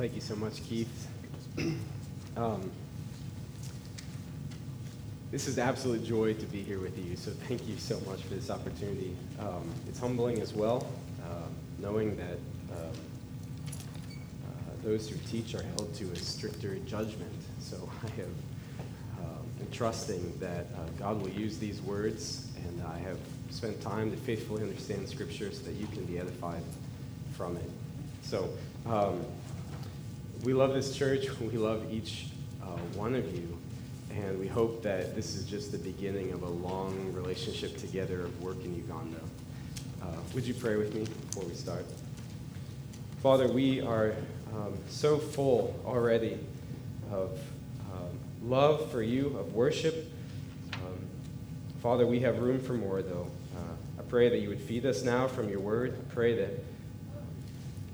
thank you so much, Keith. um, this is absolute joy to be here with you, so thank you so much for this opportunity. Um, it's humbling as well, uh, knowing that um, uh, those who teach are held to a stricter judgment. So I have um, trusting that uh, God will use these words, and I have spent time to faithfully understand Scripture so that you can be edified from it. So, um, we love this church. We love each uh, one of you. And we hope that this is just the beginning of a long relationship together of work in Uganda. Uh, would you pray with me before we start? Father, we are um, so full already of um, love for you, of worship. Um, Father, we have room for more, though. Uh, I pray that you would feed us now from your word. I pray that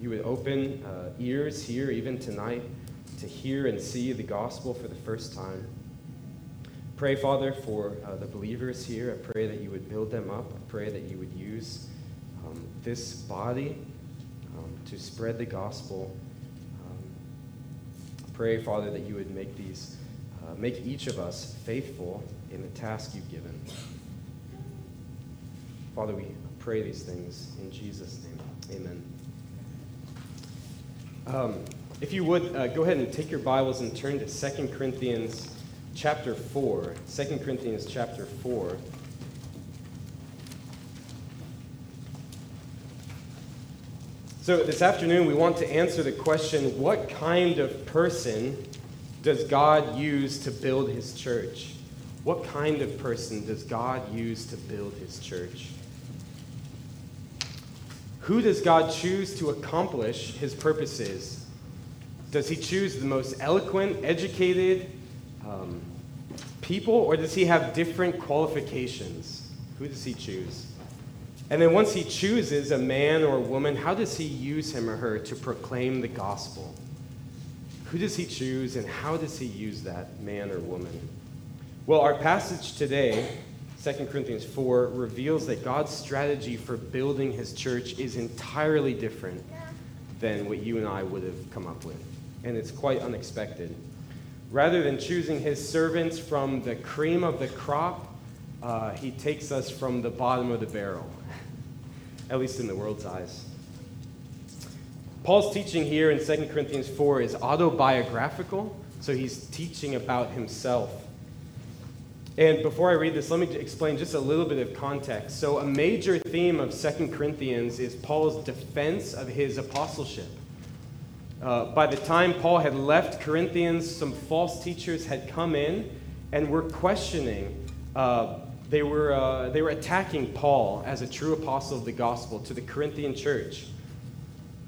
you would open uh, ears here, even tonight, to hear and see the gospel for the first time. Pray, Father, for uh, the believers here. I pray that you would build them up. I pray that you would use um, this body um, to spread the gospel. Um, pray, Father, that you would make these, uh, make each of us faithful in the task you've given. Father, we pray these things in Jesus' name. Amen. Um, if you would, uh, go ahead and take your Bibles and turn to 2 Corinthians chapter 4. 2 Corinthians chapter 4. So, this afternoon, we want to answer the question what kind of person does God use to build his church? What kind of person does God use to build his church? Who does God choose to accomplish his purposes? Does he choose the most eloquent, educated um, people, or does he have different qualifications? Who does he choose? And then once he chooses a man or a woman, how does he use him or her to proclaim the gospel? Who does he choose, and how does he use that man or woman? Well, our passage today 2 Corinthians 4 reveals that God's strategy for building his church is entirely different than what you and I would have come up with. And it's quite unexpected. Rather than choosing his servants from the cream of the crop, uh, he takes us from the bottom of the barrel, at least in the world's eyes. Paul's teaching here in 2 Corinthians 4 is autobiographical, so he's teaching about himself. And before I read this, let me explain just a little bit of context. So, a major theme of Second Corinthians is Paul's defense of his apostleship. Uh, by the time Paul had left Corinthians, some false teachers had come in and were questioning. Uh, they, were, uh, they were attacking Paul as a true apostle of the gospel to the Corinthian church.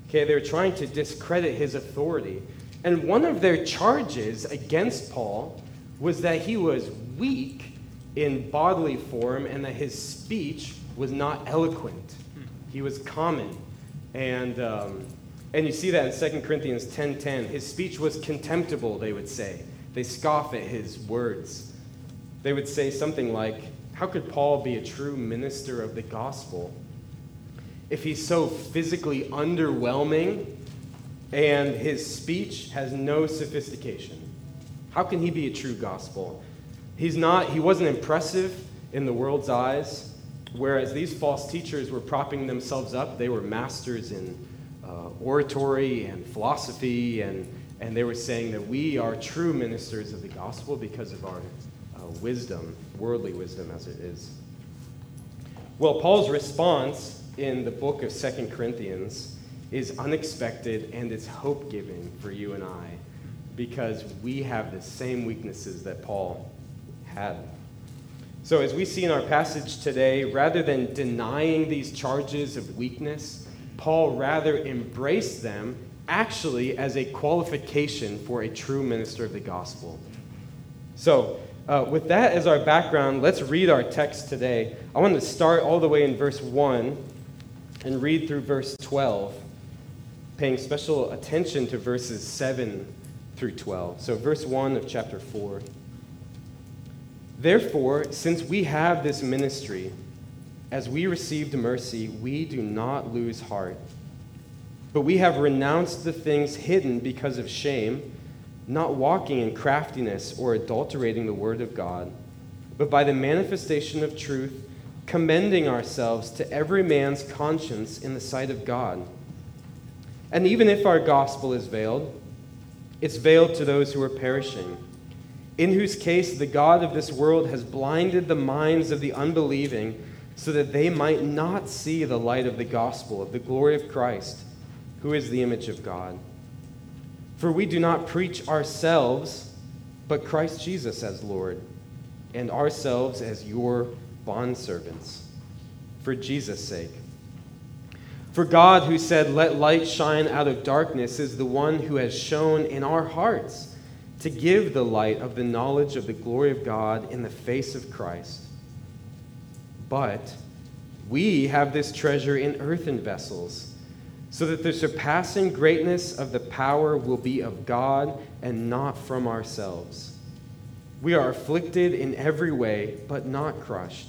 Okay, they were trying to discredit his authority. And one of their charges against Paul was that he was weak in bodily form and that his speech was not eloquent. He was common. And, um, and you see that in 2 Corinthians 10.10. His speech was contemptible, they would say. They scoff at his words. They would say something like, how could Paul be a true minister of the gospel if he's so physically underwhelming and his speech has no sophistication? How can he be a true gospel? He's not, he wasn't impressive in the world's eyes, whereas these false teachers were propping themselves up. They were masters in uh, oratory and philosophy, and, and they were saying that we are true ministers of the gospel because of our uh, wisdom, worldly wisdom as it is. Well, Paul's response in the book of Second Corinthians is unexpected and it's hope giving for you and I because we have the same weaknesses that Paul had. So, as we see in our passage today, rather than denying these charges of weakness, Paul rather embraced them actually as a qualification for a true minister of the gospel. So, uh, with that as our background, let's read our text today. I want to start all the way in verse 1 and read through verse 12, paying special attention to verses 7 through 12. So, verse 1 of chapter 4. Therefore, since we have this ministry, as we received mercy, we do not lose heart. But we have renounced the things hidden because of shame, not walking in craftiness or adulterating the word of God, but by the manifestation of truth, commending ourselves to every man's conscience in the sight of God. And even if our gospel is veiled, it's veiled to those who are perishing, in whose case the God of this world has blinded the minds of the unbelieving so that they might not see the light of the gospel of the glory of Christ who is the image of God. For we do not preach ourselves, but Christ Jesus as Lord, and ourselves as your bondservants, for Jesus' sake. For God, who said, Let light shine out of darkness, is the one who has shone in our hearts to give the light of the knowledge of the glory of God in the face of Christ. But we have this treasure in earthen vessels so that the surpassing greatness of the power will be of God and not from ourselves. We are afflicted in every way, but not crushed,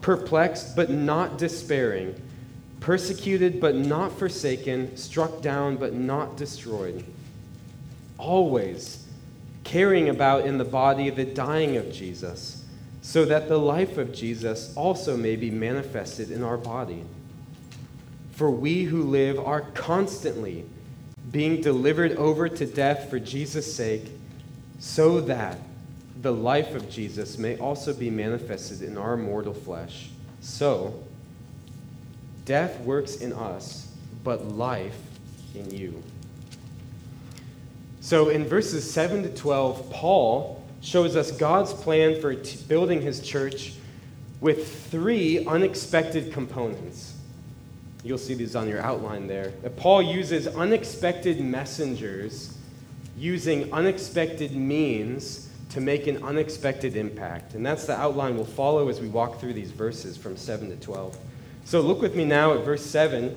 perplexed, but not despairing, persecuted, but not forsaken, struck down, but not destroyed. Always carrying about in the body the dying of Jesus, so that the life of Jesus also may be manifested in our body. For we who live are constantly being delivered over to death for Jesus' sake, so that the life of Jesus may also be manifested in our mortal flesh. So, death works in us, but life in you. So, in verses 7 to 12, Paul shows us God's plan for t- building his church with three unexpected components. You'll see these on your outline there. Paul uses unexpected messengers using unexpected means to make an unexpected impact. And that's the outline we'll follow as we walk through these verses from 7 to 12. So look with me now at verse 7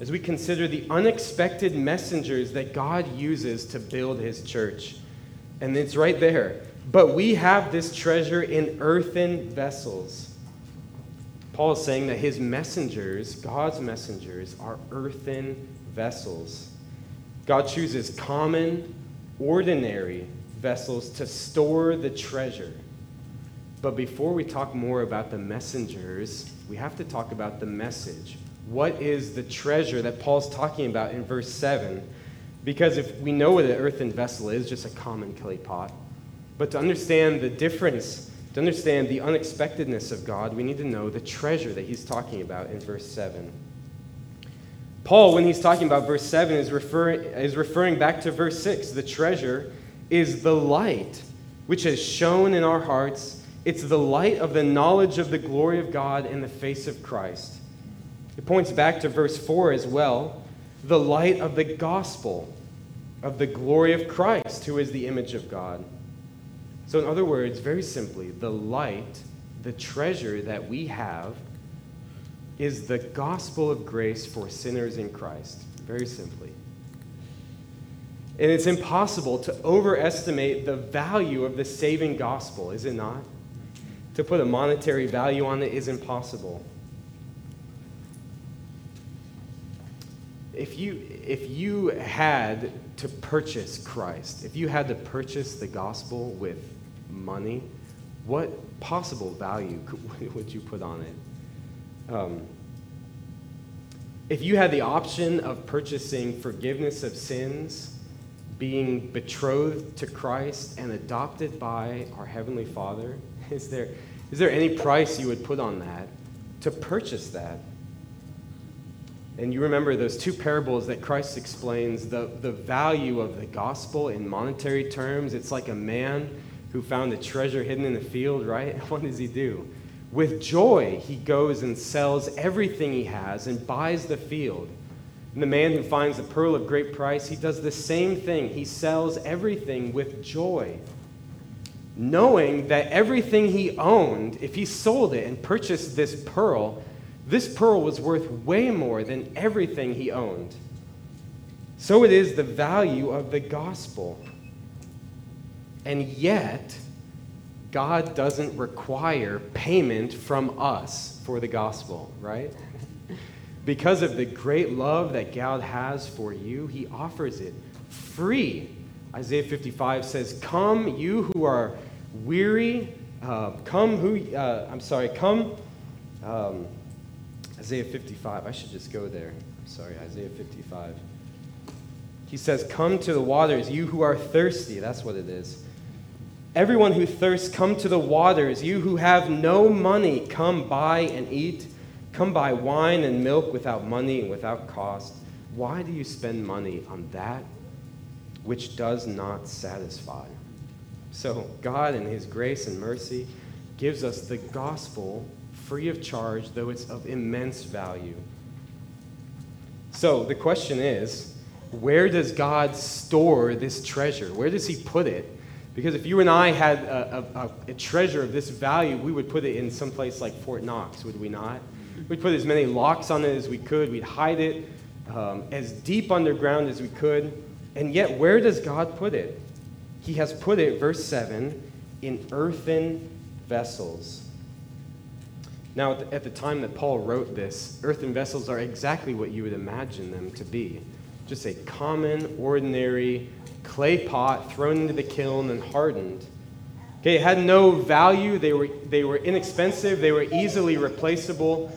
as we consider the unexpected messengers that God uses to build his church. And it's right there. But we have this treasure in earthen vessels Paul is saying that his messengers, God's messengers, are earthen vessels. God chooses common, ordinary vessels to store the treasure. But before we talk more about the messengers, we have to talk about the message. What is the treasure that Paul's talking about in verse 7? Because if we know what an earthen vessel is, just a common clay pot, but to understand the difference to understand the unexpectedness of God, we need to know the treasure that he's talking about in verse 7. Paul, when he's talking about verse 7, is referring, is referring back to verse 6. The treasure is the light which has shone in our hearts. It's the light of the knowledge of the glory of God in the face of Christ. It points back to verse 4 as well the light of the gospel of the glory of Christ, who is the image of God. So, in other words, very simply, the light, the treasure that we have, is the gospel of grace for sinners in Christ. Very simply. And it's impossible to overestimate the value of the saving gospel, is it not? To put a monetary value on it is impossible. If you, if you had to purchase Christ, if you had to purchase the gospel with money, what possible value would you put on it? Um, if you had the option of purchasing forgiveness of sins, being betrothed to Christ, and adopted by our Heavenly Father, is there, is there any price you would put on that to purchase that? And you remember those two parables that Christ explains the, the value of the gospel in monetary terms. It's like a man who found a treasure hidden in the field, right? What does he do? With joy, he goes and sells everything he has and buys the field. And the man who finds a pearl of great price, he does the same thing. He sells everything with joy, knowing that everything he owned, if he sold it and purchased this pearl, this pearl was worth way more than everything he owned. So it is the value of the gospel. And yet, God doesn't require payment from us for the gospel, right? Because of the great love that God has for you, he offers it free. Isaiah 55 says, Come, you who are weary, uh, come who, uh, I'm sorry, come. Um, Isaiah 55, I should just go there. I'm sorry, Isaiah 55. He says, Come to the waters, you who are thirsty. That's what it is. Everyone who thirsts, come to the waters. You who have no money, come buy and eat. Come buy wine and milk without money and without cost. Why do you spend money on that which does not satisfy? So, God, in His grace and mercy, gives us the gospel free of charge, though it's of immense value. So, the question is where does God store this treasure? Where does He put it? Because if you and I had a, a, a, treasure of this value, we would put it in some place like Fort Knox, would we not? We'd put as many locks on it as we could. We'd hide it um, as deep underground as we could. And yet, where does God put it? He has put it, verse 7, in earthen vessels. Now, at the time that Paul wrote this, earthen vessels are exactly what you would imagine them to be just a common, ordinary clay pot thrown into the kiln and hardened. Okay, it had no value. They were, they were inexpensive. They were easily replaceable.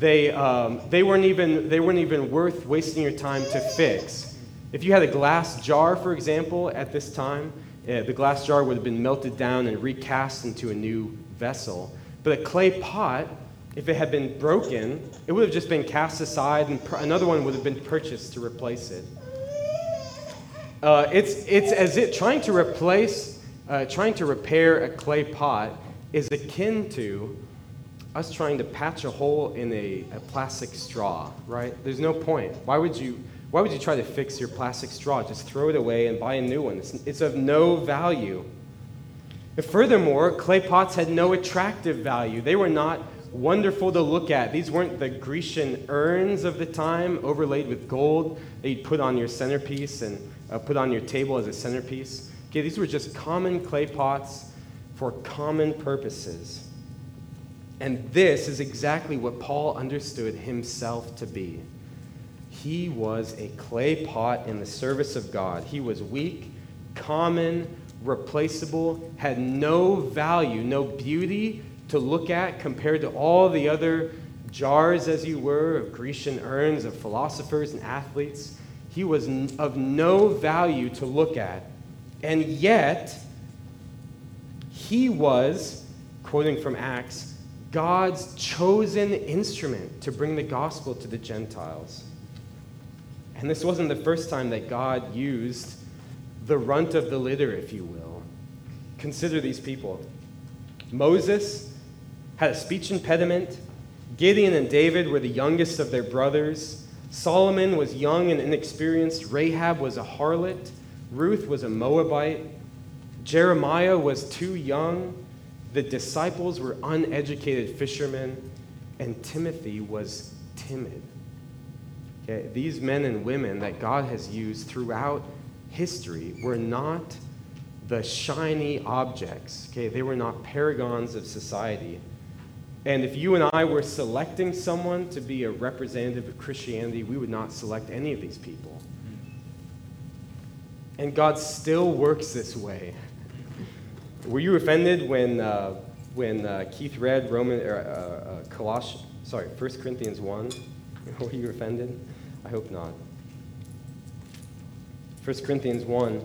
They, um, they, weren't even, they weren't even worth wasting your time to fix. If you had a glass jar, for example, at this time, uh, the glass jar would have been melted down and recast into a new vessel. But a clay pot, if it had been broken, it would have just been cast aside and pr- another one would have been purchased to replace it. Uh, it's, it's as if trying to replace, uh, trying to repair a clay pot is akin to us trying to patch a hole in a, a plastic straw, right? There's no point. Why would you? Why would you try to fix your plastic straw? Just throw it away and buy a new one. It's, it's of no value. And furthermore, clay pots had no attractive value. They were not wonderful to look at. These weren't the Grecian urns of the time overlaid with gold that you'd put on your centerpiece and uh, put on your table as a centerpiece. Okay, these were just common clay pots for common purposes. And this is exactly what Paul understood himself to be. He was a clay pot in the service of God. He was weak, common, replaceable, had no value, no beauty to look at compared to all the other jars, as you were, of Grecian urns, of philosophers and athletes. He was of no value to look at. And yet, he was, quoting from Acts, God's chosen instrument to bring the gospel to the Gentiles. And this wasn't the first time that God used the runt of the litter, if you will. Consider these people Moses had a speech impediment, Gideon and David were the youngest of their brothers. Solomon was young and inexperienced. Rahab was a harlot. Ruth was a Moabite. Jeremiah was too young. The disciples were uneducated fishermen. And Timothy was timid. Okay, these men and women that God has used throughout history were not the shiny objects. Okay, they were not paragons of society. And if you and I were selecting someone to be a representative of Christianity, we would not select any of these people. And God still works this way. Were you offended when, uh, when uh, Keith read Roman, uh, uh Colossians, sorry, 1 Corinthians 1? Were you offended? I hope not. 1 Corinthians 1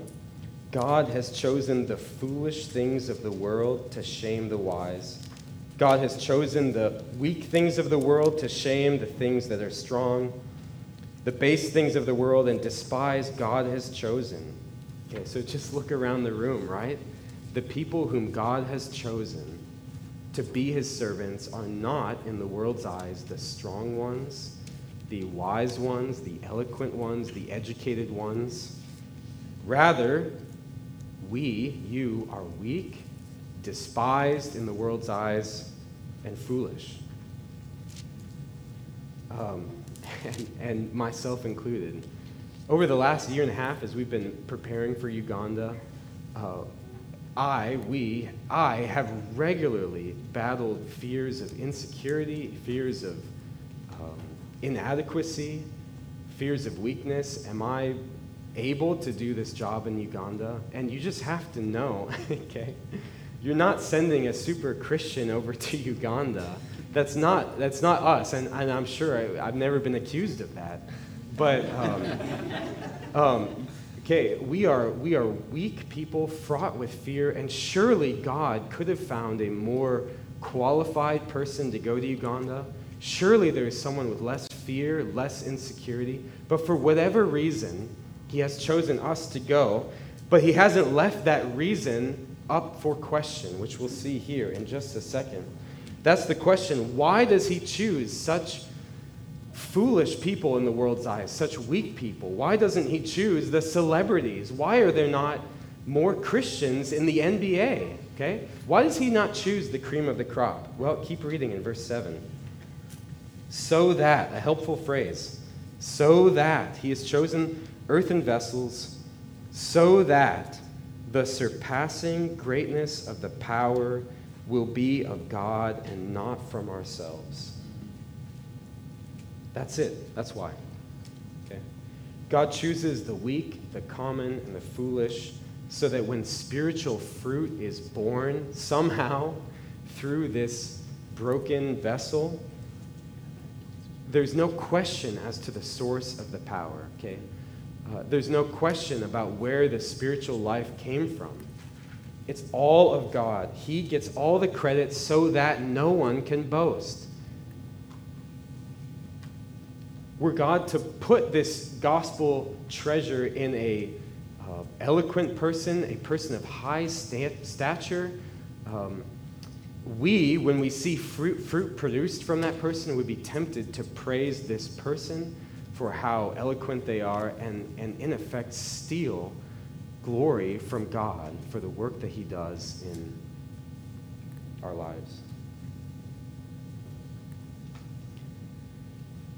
God has chosen the foolish things of the world to shame the wise. God has chosen the weak things of the world to shame the things that are strong. The base things of the world and despise God has chosen. Okay, so just look around the room, right? The people whom God has chosen to be his servants are not, in the world's eyes, the strong ones, the wise ones, the eloquent ones, the educated ones. Rather, we, you, are weak despised in the world's eyes, and foolish. Um, and, and, myself included. Over the last year and a half, as we've been preparing for Uganda, uh, I, we, I have regularly battled fears of insecurity, fears of um, inadequacy, fears of weakness. Am I able to do this job in Uganda? And you just have to know, okay? You're not sending a super Christian over to Uganda. That's not, that's not us, and, and I'm sure I, have never been accused of that. But, um, um, okay, we are, we are weak people fraught with fear, and surely God could have found a more qualified person to go to Uganda. Surely there is someone with less fear, less insecurity. But for whatever reason, he has chosen us to go, but he hasn't left that reason up for question, which we'll see here in just a second. That's the question. Why does he choose such foolish people in the world's eyes, such weak people? Why doesn't he choose the celebrities? Why are there not more Christians in the NBA? Okay? Why does he not choose the cream of the crop? Well, keep reading in verse 7. So that, a helpful phrase, so that he has chosen earthen vessels, so that the surpassing greatness of the power will be of God and not from ourselves. That's it. That's why. Okay? God chooses the weak, the common, and the foolish so that when spiritual fruit is born somehow through this broken vessel, there's no question as to the source of the power, okay? Uh, there's no question about where the spiritual life came from. It's all of God. He gets all the credit so that no one can boast. Were God to put this gospel treasure in a uh, eloquent person, a person of high stat- stature, um, we, when we see fruit, fruit produced from that person, would be tempted to praise this person for how eloquent they are and, and in effect, steal glory from God for the work that He does in our lives.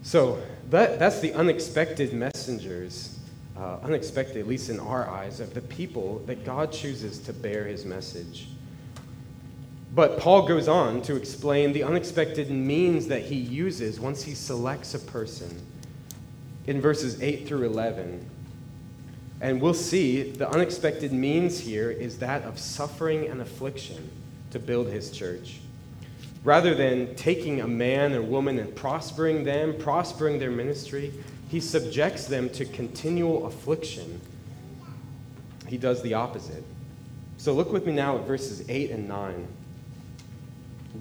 So that, that's the unexpected messengers, uh, unexpected, at least in our eyes, of the people that God chooses to bear His message. But Paul goes on to explain the unexpected means that he uses once he selects a person in verses 8 through 11. And we'll see the unexpected means here is that of suffering and affliction to build his church. Rather than taking a man or woman and prospering them, prospering their ministry, he subjects them to continual affliction. He does the opposite. So look with me now at verses 8 and 9.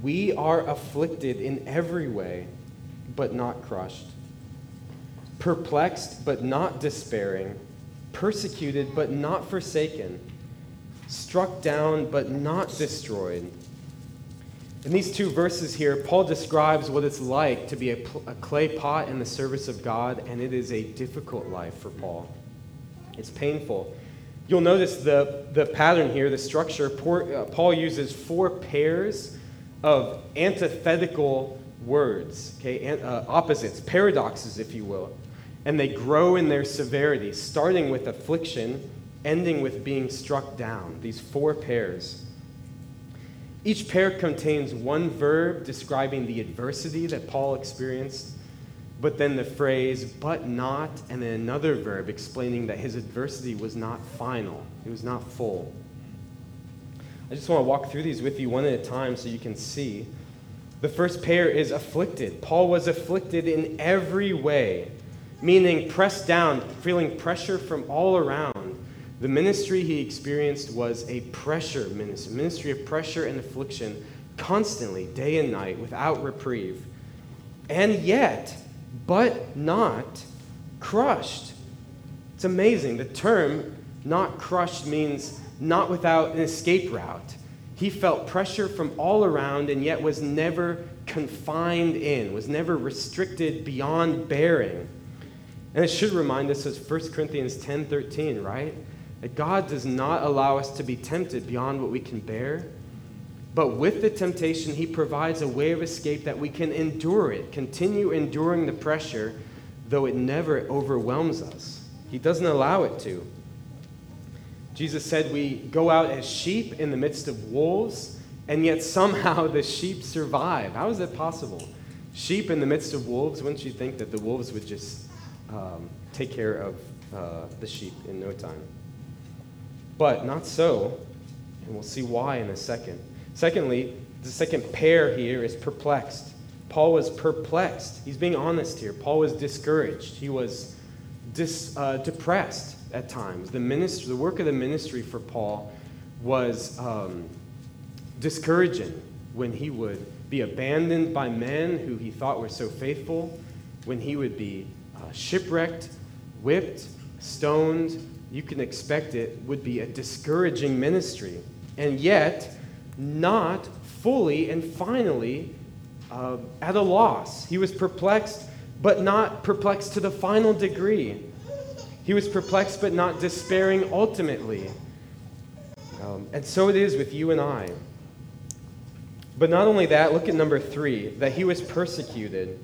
We are afflicted in every way, but not crushed perplexed but not despairing, persecuted but not forsaken, struck down but not destroyed. In these two verses here, Paul describes what it's like to be a, a, clay pot in the service of God, and it is a difficult life for Paul. It's painful. You'll notice the, the pattern here, the structure. Uh, Paul uses four pairs of antithetical words, okay, uh, opposites, paradoxes, if you will and they grow in their severity, starting with affliction, ending with being struck down. These four pairs. Each pair contains one verb describing the adversity that Paul experienced, but then the phrase, but not, and then another verb explaining that his adversity was not final, it was not full. I just want to walk through these with you one at a time so you can see. The first pair is afflicted. Paul was afflicted in every way meaning pressed down, feeling pressure from all around. The ministry he experienced was a pressure ministry, a ministry of pressure and affliction, constantly, day and night, without reprieve. And yet, but not crushed. It's amazing. The term not crushed means not without an escape route. He felt pressure from all around and yet was never confined in, was never restricted beyond bearing. And it should remind us of 1 Corinthians 10 13, right? That God does not allow us to be tempted beyond what we can bear. But with the temptation, He provides a way of escape that we can endure it, continue enduring the pressure, though it never overwhelms us. He doesn't allow it to. Jesus said we go out as sheep in the midst of wolves, and yet somehow the sheep survive. How is that possible? sheep in the midst of wolves, wouldn't you think that the wolves would just um, take care of uh, the sheep in no time? But not so, and we'll see why in a second. Secondly, the second pair here is perplexed. Paul was perplexed. He's being honest here. Paul was discouraged. He was dis, uh, depressed at times. The, ministry, the work of the ministry for Paul was um, discouraging when he would be abandoned by men who he thought were so faithful, when he would be uh, shipwrecked, whipped, stoned. You can expect it would be a discouraging ministry. And yet, not fully and finally uh, at a loss. He was perplexed, but not perplexed to the final degree. He was perplexed, but not despairing ultimately. Um, and so it is with you and I. But not only that, look at number three that he was persecuted.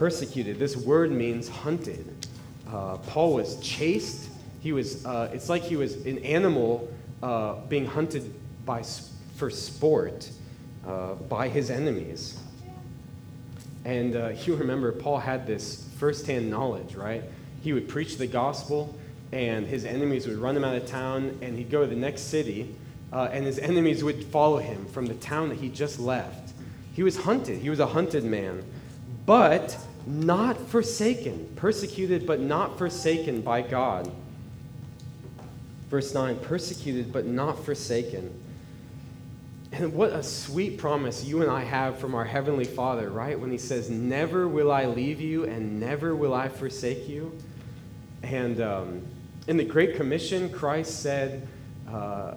Persecuted. This word means hunted. Uh, Paul was chased. He was, uh, it's like he was an animal uh, being hunted by, for sport uh, by his enemies. And uh, you remember, Paul had this firsthand knowledge, right? He would preach the gospel, and his enemies would run him out of town, and he'd go to the next city, uh, and his enemies would follow him from the town that he just left. He was hunted, he was a hunted man, but not forsaken, persecuted, but not forsaken by God. Verse 9 persecuted, but not forsaken. And what a sweet promise you and I have from our Heavenly Father, right? When He says, Never will I leave you and never will I forsake you. And um, in the Great Commission, Christ said, uh,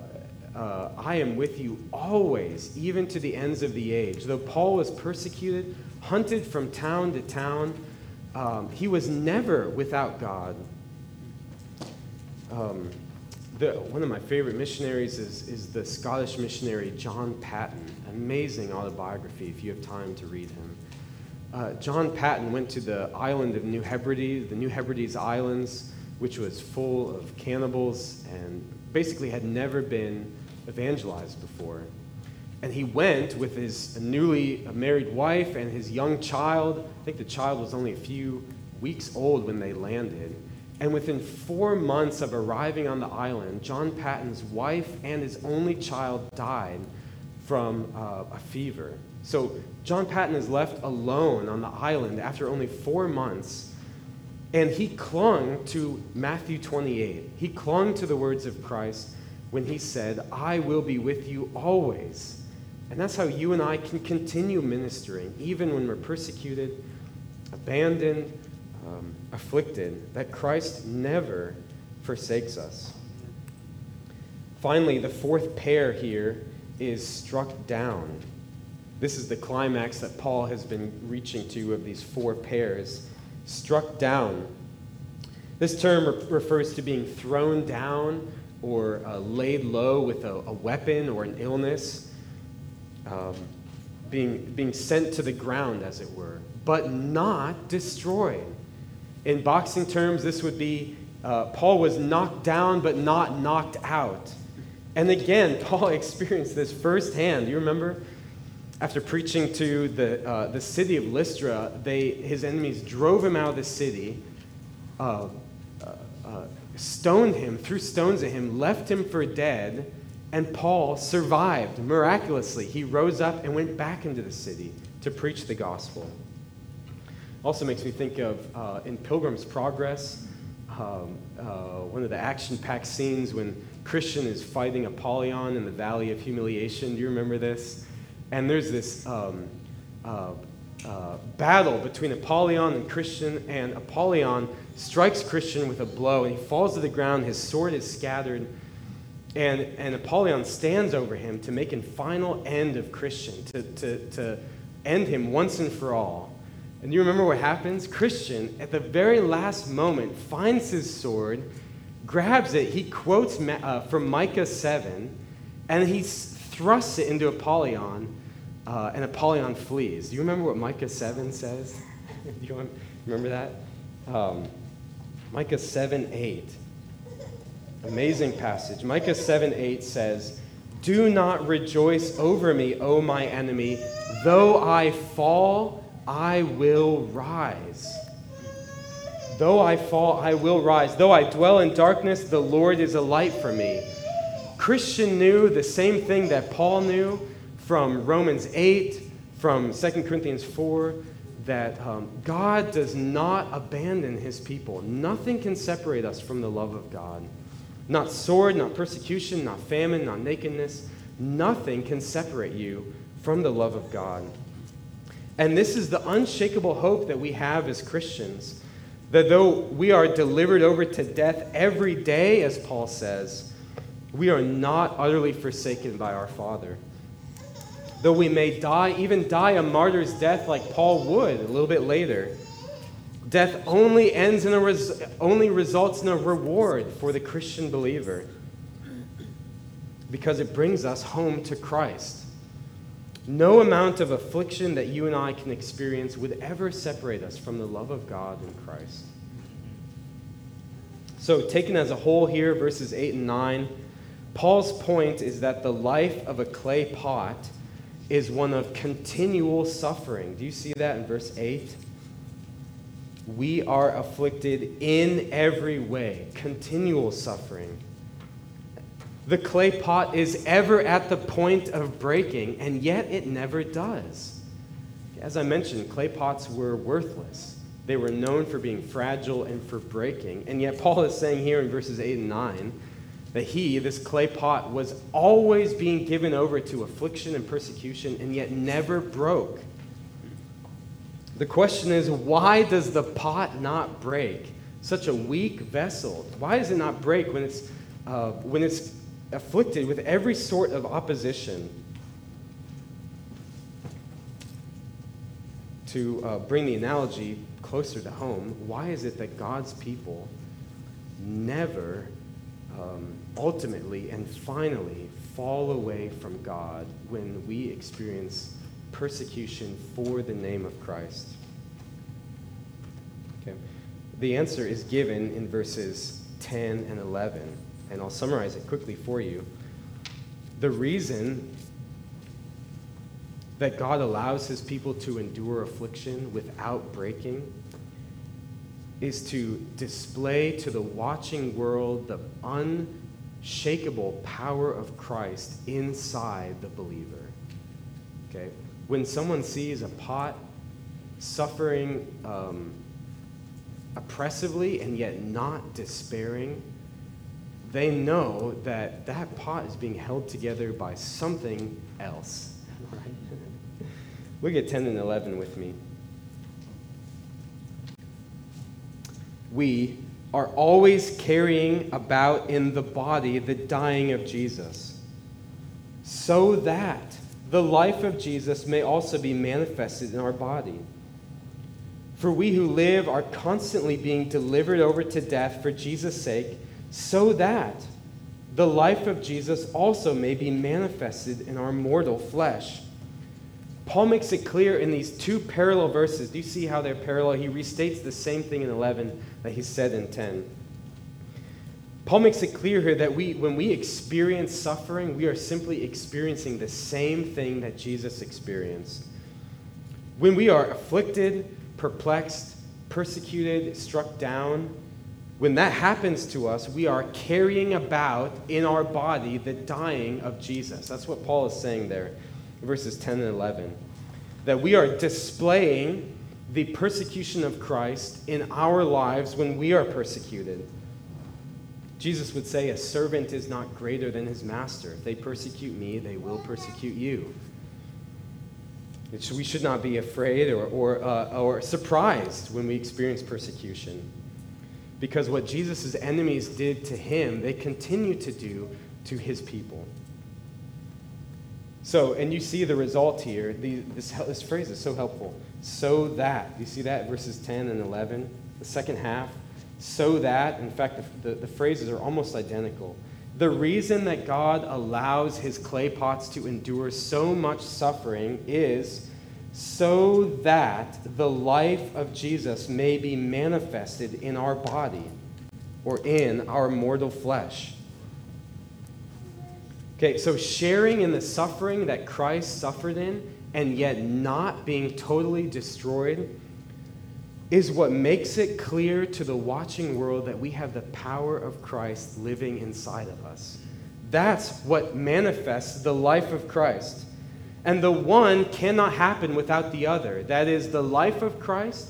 uh, I am with you always, even to the ends of the age. Though Paul was persecuted, hunted from town to town, um, he was never without God. Um, the, one of my favorite missionaries is, is the Scottish missionary John Paton. Amazing autobiography if you have time to read him. Uh, John Paton went to the island of New Hebrides, the New Hebrides Islands, which was full of cannibals and basically had never been evangelized before. And he went with his newly married wife and his young child. I think the child was only a few weeks old when they landed. And within four months of arriving on the island, John Paton's wife and his only child died from uh, a fever. So John Paton is left alone on the island after only four months. And he clung to Matthew 28. He clung to the words of Christ when he said, I will be with you always. And that's how you and I can continue ministering, even when we're persecuted, abandoned, um, afflicted, that Christ never forsakes us. Finally, the fourth pair here is struck down. This is the climax that Paul has been reaching to of these four pairs. Struck down. This term re- refers to being thrown down or uh, laid low with a, a, weapon or an illness, um, being, being sent to the ground, as it were, but not destroyed. In boxing terms, this would be uh, Paul was knocked down but not knocked out. And again, Paul experienced this firsthand. You remember? After preaching to the, uh, the city of Lystra, they, his enemies drove him out of the city, uh, uh, uh stoned him, threw stones at him, left him for dead, and Paul survived miraculously. He rose up and went back into the city to preach the gospel. Also makes me think of uh, in Pilgrim's Progress, um, uh, one of the action packed scenes when Christian is fighting Apollyon in the Valley of Humiliation. Do you remember this? And there's this um, uh, uh, battle between Apollyon and Christian, and Apollyon strikes Christian with a blow, and he falls to the ground. His sword is scattered, and, and Apollyon stands over him to make a final end of Christian, to, to, to end him once and for all. And you remember what happens? Christian, at the very last moment, finds his sword, grabs it, he quotes uh, from Micah 7, and he thrusts it into Apollyon, uh, and Apollyon flees. Do you remember what Micah 7 says? Do you remember that? Um, Micah 7 8. Amazing passage. Micah 7 8 says, Do not rejoice over me, O my enemy Though I fall, I will rise. Though I fall, I will rise. Though I dwell in darkness, the Lord is a light for me. Christian knew the same thing that Paul knew from Romans 8, from 2 Corinthians 4, that um, God does not abandon his people. Nothing can separate us from the love of God. Not sword, not persecution, not famine, not nakedness. Nothing can separate you from the love of God. And this is the unshakable hope that we have as Christians that though we are delivered over to death every day, as Paul says, we are not utterly forsaken by our Father. Though we may die, even die a martyr's death like Paul would a little bit later, death only ends in a res- only results in a reward for the Christian believer because it brings us home to Christ. No amount of affliction that you and I can experience would ever separate us from the love of God in Christ. So, taken as a whole here, verses 8 and 9, Paul's point is that the life of a clay pot is one of continual suffering. Do you see that in verse 8? We are afflicted in every way, continual suffering. The clay pot is ever at the point of breaking, and yet it never does. As I mentioned, clay pots were worthless. They were known for being fragile and for breaking. And yet, Paul is saying here in verses 8 and 9 that he, this clay pot, was always being given over to affliction and persecution, and yet never broke. The question is why does the pot not break? Such a weak vessel. Why does it not break when it's, uh, when it's afflicted with every sort of opposition. To uh, bring the analogy closer to home, why is it that God's people never um, ultimately and finally fall away from God when we experience persecution for the name of Christ? Okay. The answer is given in verses 10 and 11 and I'll summarize it quickly for you. The reason that God allows his people to endure affliction without breaking is to display to the watching world the unshakable power of Christ inside the believer. Okay? When someone sees a pot suffering um, oppressively and yet not despairing, they know that that pot is being held together by something else. Look at 10 and 11 with me. We are always carrying about in the body the dying of Jesus, so that the life of Jesus may also be manifested in our body. For we who live are constantly being delivered over to death for Jesus' sake so that the life of Jesus also may be manifested in our mortal flesh. Paul makes it clear in these two parallel verses. Do you see how they're parallel? He restates the same thing in 11 that he said in 10. Paul makes it clear here that we, when we experience suffering, we are simply experiencing the same thing that Jesus experienced. When we are afflicted, perplexed, persecuted, struck down, when that happens to us, we are carrying about in our body the dying of Jesus. That's what Paul is saying there, verses 10 and 11. That we are displaying the persecution of Christ in our lives when we are persecuted. Jesus would say, A servant is not greater than his master. If they persecute me, they will persecute you. We should not be afraid or, or, uh, or surprised when we experience persecution. Because what Jesus' enemies did to him, they continue to do to his people. So, and you see the result here. The, this, this phrase is so helpful. So that. You see that verses 10 and 11? The second half. So that. In fact, the, the, the phrases are almost identical. The reason that God allows his clay pots to endure so much suffering is so that the life of Jesus may be manifested in our body or in our mortal flesh. Okay, so sharing in the suffering that Christ suffered in and yet not being totally destroyed is what makes it clear to the watching world that we have the power of Christ living inside of us. That's what manifests the life of Christ. And the one cannot happen without the other. That is, the life of Christ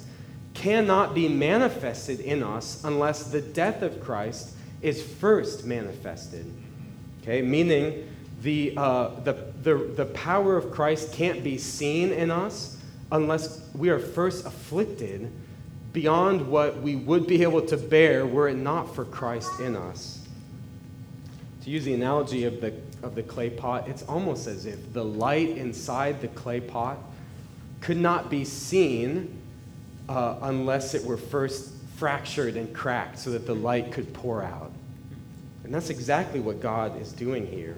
cannot be manifested in us unless the death of Christ is first manifested. Okay, meaning the, uh, the, the, the power of Christ can't be seen in us unless we are first afflicted beyond what we would be able to bear were it not for Christ in us. To use the analogy of the, of the clay pot, it's almost as if the light inside the clay pot could not be seen uh, unless it were first fractured and cracked so that the light could pour out. And that's exactly what God is doing here.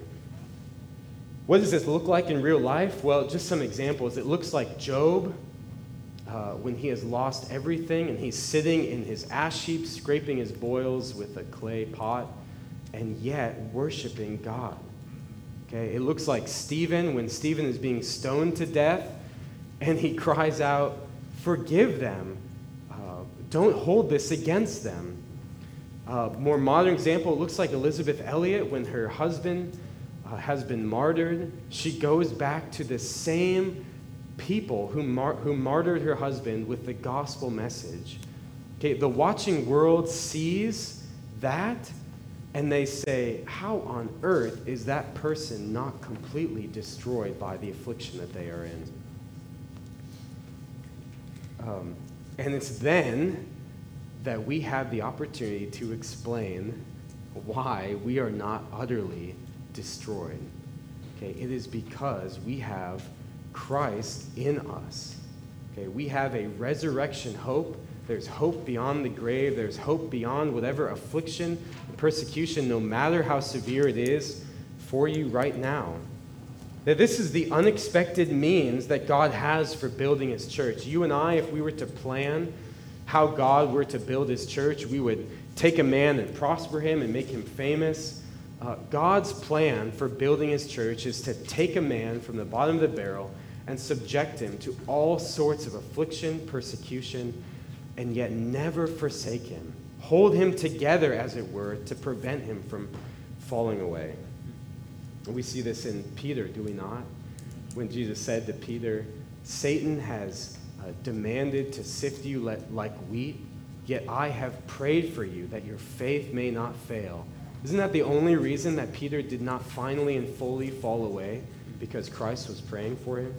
What does this look like in real life? Well, just some examples. It looks like Job uh, when he has lost everything and he's sitting in his ash heap, scraping his boils with a clay pot, and yet worshiping God. Okay, it looks like Stephen when Stephen is being stoned to death and he cries out, Forgive them. Uh, don't hold this against them. Uh, more modern example, it looks like Elisabeth Elliot when her husband uh, has been martyred. She goes back to the same people who, mar- who martyred her husband with the gospel message. Okay, the watching world sees that and they say, How on earth is that person not completely destroyed by the affliction that they are in? Um, and it's then that we have the opportunity to explain why we are not utterly destroyed. Okay, it is because we have Christ in us. Okay, we have a resurrection hope. There's hope beyond the grave. There's hope beyond whatever affliction persecution, no matter how severe it is, for you right now. That this is the unexpected means that God has for building his church. You and I, if we were to plan how God were to build his church, we would take a man and prosper him and make him famous. Uh, God's plan for building his church is to take a man from the bottom of the barrel and subject him to all sorts of affliction, persecution, and yet never forsake him. Hold him together, as it were, to prevent him from falling away. We see this in Peter, do we not? When Jesus said to Peter, Satan has uh, demanded to sift you like wheat, yet I have prayed for you that your faith may not fail. Isn't that the only reason that Peter did not finally and fully fall away? Because Christ was praying for him?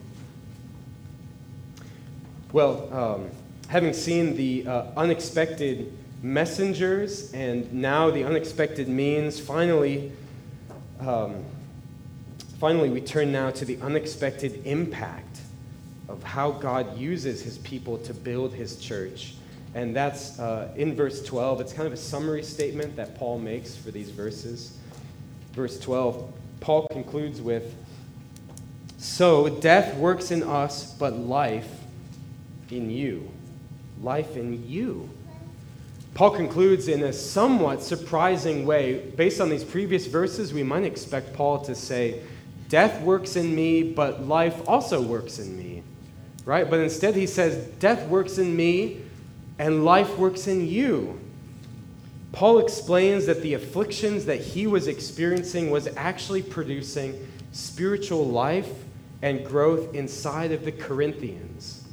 Well, um, having seen the uh, unexpected messengers and now the unexpected means, finally, um, finally, we turn now to the unexpected impact of how God uses his people to build his church. And that's uh, in verse 12. It's kind of a summary statement that Paul makes for these verses. Verse 12, Paul concludes with So death works in us, but life in you. Life in you. Paul concludes in a somewhat surprising way. Based on these previous verses, we might expect Paul to say, Death works in me, but life also works in me. Right? But instead, he says, Death works in me, and life works in you. Paul explains that the afflictions that he was experiencing was actually producing spiritual life and growth inside of the Corinthians.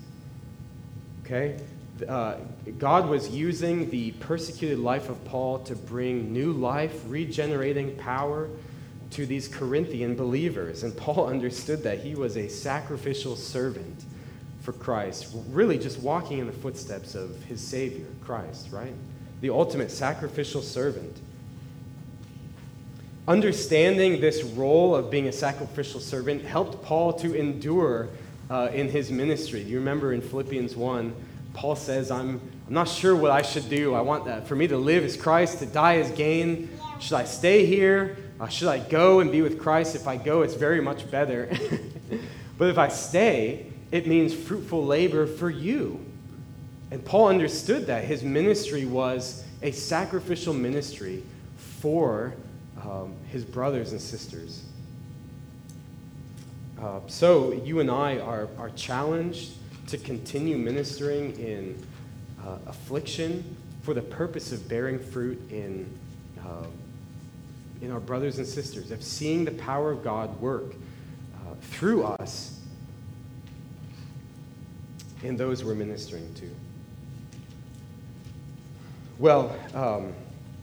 Okay? Uh, God was using the persecuted life of Paul to bring new life, regenerating power to these Corinthian believers. And Paul understood that he was a sacrificial servant for Christ, really just walking in the footsteps of his Savior, Christ, right? The ultimate sacrificial servant. Understanding this role of being a sacrificial servant helped Paul to endure uh, in his ministry. You remember in Philippians 1, Paul says, I'm, I'm not sure what I should do. I want that. For me to live is Christ, to die is gain. Should I stay here? Uh, should I go and be with Christ? If I go, it's very much better. but if I stay, it means fruitful labor for you. And Paul understood that. His ministry was a sacrificial ministry for um, his brothers and sisters. Uh, so you and I are, are challenged to continue ministering in uh, affliction for the purpose of bearing fruit in, uh, in our brothers and sisters, of seeing the power of God work uh, through us in those we're ministering to. Well, um,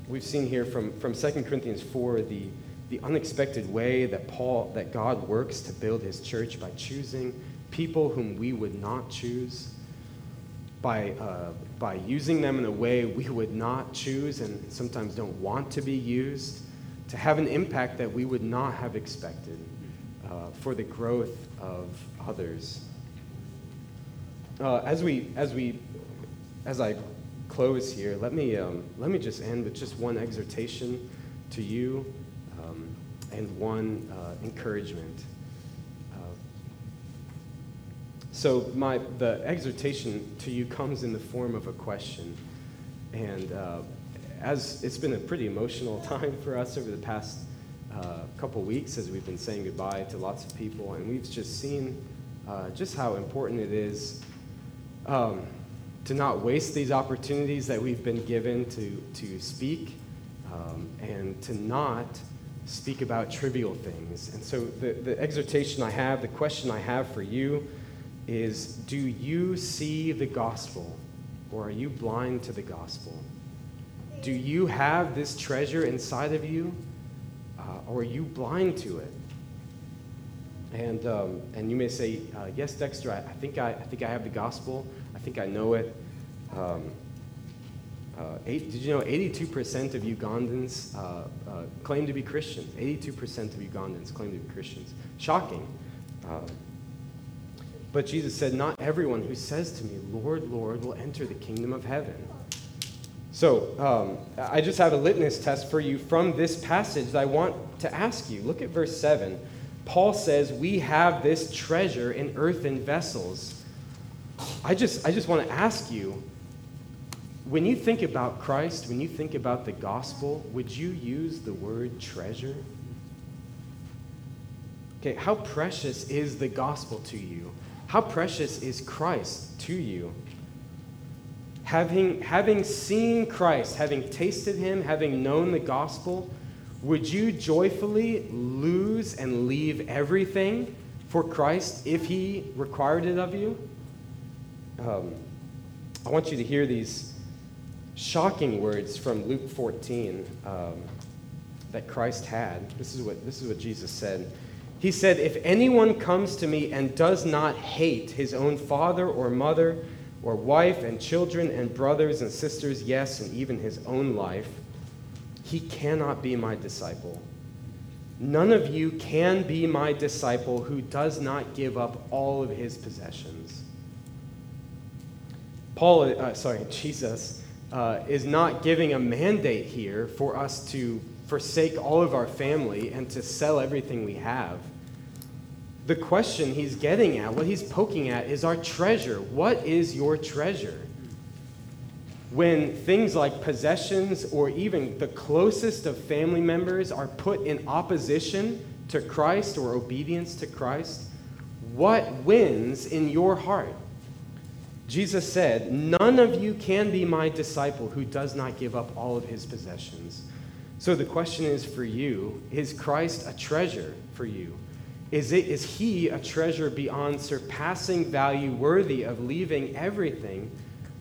we've seen here from, from 2 Corinthians 4 the, the unexpected way that Paul, that God works to build his church by choosing people whom we would not choose, by, uh, by using them in a way we would not choose and sometimes don't want to be used, to have an impact that we would not have expected uh, for the growth of others. Uh, as we, as we, as I close here, let me, um, let me just end with just one exhortation to you um, and one uh, encouragement. Uh, so my, the exhortation to you comes in the form of a question. And uh, as it's been a pretty emotional time for us over the past uh, couple weeks as we've been saying goodbye to lots of people, and we've just seen just how important it is um, to not waste these opportunities that we've been given to, to speak um, and to not speak about trivial things. And so, the, the exhortation I have, the question I have for you is Do you see the gospel or are you blind to the gospel? Do you have this treasure inside of you uh, or are you blind to it? And, um, and you may say, uh, Yes, Dexter, I, I, think I, I think I have the gospel. I think I know it. Um, uh, eight, did you know 82% of Ugandans uh, uh, claim to be Christians? 82% of Ugandans claim to be Christians. Shocking. Uh, but Jesus said, Not everyone who says to me, Lord, Lord, will enter the kingdom of heaven. So um, I just have a litmus test for you from this passage that I want to ask you. Look at verse 7. Paul says, We have this treasure in earthen vessels. I just, I just want to ask you when you think about Christ, when you think about the gospel, would you use the word treasure? Okay, how precious is the gospel to you? How precious is Christ to you? Having, having seen Christ, having tasted him, having known the gospel, would you joyfully lose and leave everything for Christ if he required it of you? Um, I want you to hear these shocking words from Luke 14 um, that Christ had. This is, what, this is what Jesus said. He said, If anyone comes to me and does not hate his own father or mother, or wife and children and brothers and sisters, yes, and even his own life, he cannot be my disciple. None of you can be my disciple who does not give up all of his possessions. Paul, uh, sorry, Jesus, uh, is not giving a mandate here for us to forsake all of our family and to sell everything we have. The question he's getting at, what he's poking at, is our treasure. What is your treasure? When things like possessions or even the closest of family members are put in opposition to Christ or obedience to Christ, what wins in your heart? Jesus said, None of you can be my disciple who does not give up all of his possessions. So the question is for you is Christ a treasure for you? Is, it, is he a treasure beyond surpassing value, worthy of leaving everything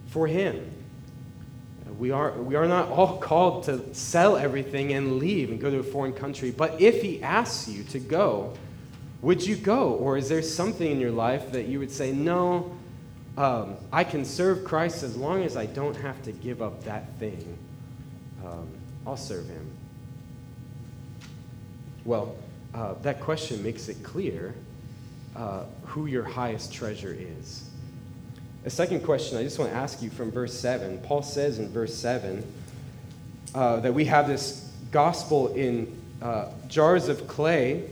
for him? We are, we are not all called to sell everything and leave and go to a foreign country. But if he asks you to go, would you go? Or is there something in your life that you would say, no, um, I can serve Christ as long as I don't have to give up that thing? Um, I'll serve him. Well, uh, that question makes it clear uh, who your highest treasure is. A second question I just want to ask you from verse 7. Paul says in verse 7 uh, that we have this gospel in uh, jars of clay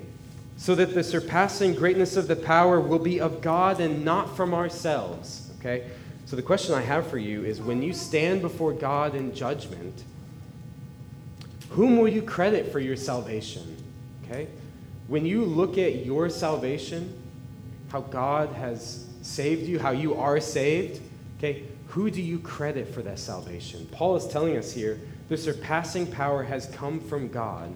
so that the surpassing greatness of the power will be of God and not from ourselves. Okay? So the question I have for you is when you stand before God in judgment, whom will you credit for your salvation? Okay? when you look at your salvation, how God has saved you, how you are saved, okay, who do you credit for that salvation? Paul is telling us here the surpassing power has come from God.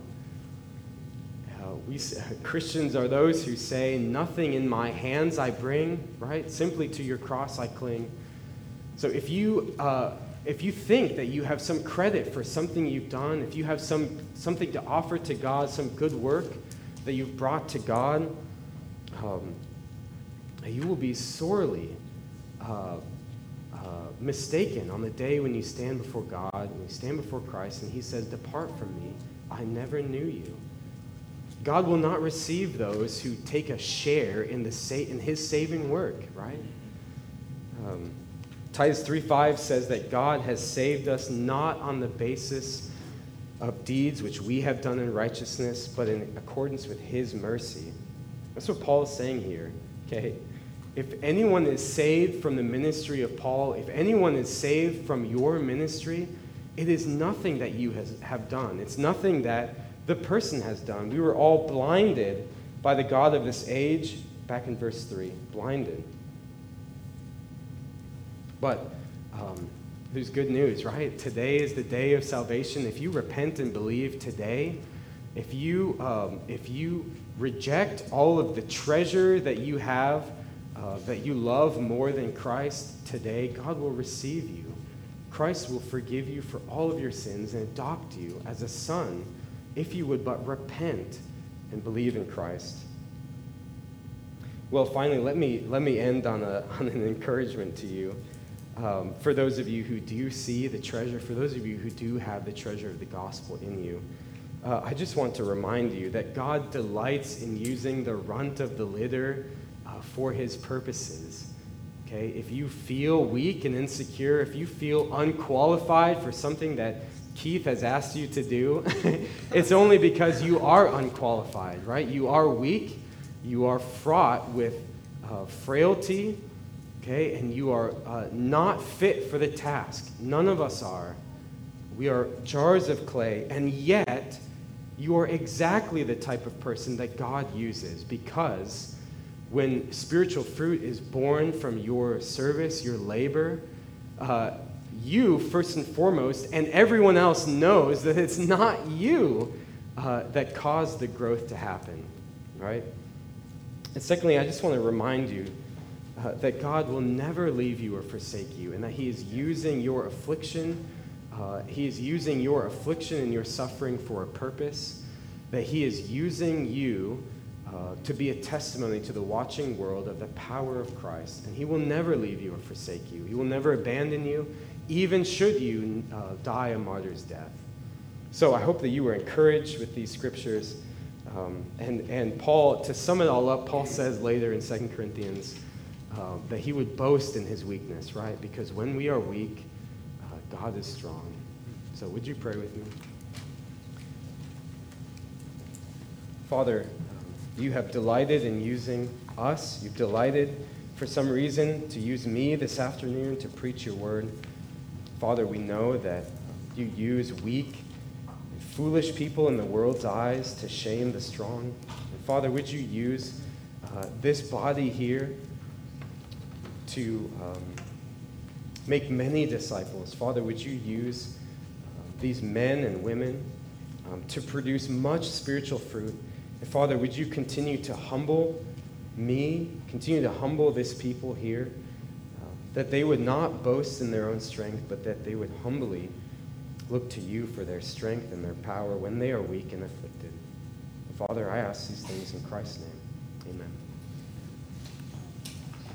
Uh, we, Christians are those who say, Nothing in my hands I bring, right? Simply to your cross I cling. So if you, uh, if you think that you have some credit for something you've done, if you have some, something to offer to God, some good work that you've brought to God, um, you will be sorely uh, uh, mistaken on the day when you stand before God, when you stand before Christ, and He says, Depart from me, I never knew you. God will not receive those who take a share in, the sa- in His saving work, right? Um, Titus 3:5 says that God has saved us not on the basis of deeds which we have done in righteousness, but in accordance with His mercy. That's what Paul is saying here, okay? If anyone is saved from the ministry of Paul, if anyone is saved from your ministry, it is nothing that you has, have done. It's nothing that the person has done. We were all blinded by the God of this age, back in verse 3. Blinded. But um, there's good news, right? Today is the day of salvation. If you repent and believe today, if you, um, if you reject all of the treasure that you have, uh, that you love more than Christ today, God will receive you. Christ will forgive you for all of your sins and adopt you as a son if you would but repent and believe in Christ. Well, finally, let me, let me end on, a, on an encouragement to you. Um, for those of you who do see the treasure, for those of you who do have the treasure of the gospel in you, uh, I just want to remind you that God delights in using the runt of the litter uh, for his purposes. Okay? If you feel weak and insecure, if you feel unqualified for something that Keith has asked you to do, it's only because you are unqualified, right? You are weak, you are fraught with uh, frailty, okay, and you are uh, not fit for the task. None of us are. We are jars of clay, and yet you are exactly the type of person that God uses because when spiritual fruit is born from your service, your labor, uh, you, first and foremost, and everyone else knows that it's not you uh, that caused the growth to happen, right? And secondly, I just want to remind you uh, that God will never leave you or forsake you, and that He is using your affliction, uh, He is using your affliction and your suffering for a purpose, that He is using you uh, to be a testimony to the watching world of the power of Christ, and He will never leave you or forsake you. He will never abandon you, even should you uh, die a martyr's death. So I hope that you were encouraged with these scriptures. Um, and, and Paul, to sum it all up, Paul says later in 2 Corinthians uh, that he would boast in his weakness, right? Because when we are weak, uh, God is strong. So would you pray with me? Father, you have delighted in using us. You've delighted for some reason to use me this afternoon to preach your word. Father, we know that you use weak and foolish people in the world's eyes to shame the strong. And Father, would you use uh, this body here to um, make many disciples? Father, would you use uh, these men and women um, to produce much spiritual fruit? And Father, would you continue to humble me, continue to humble this people here? Um, that they would not boast in their own strength, but that they would humbly look to you for their strength and their power when they are weak and afflicted. Father, I ask these things in Christ's name.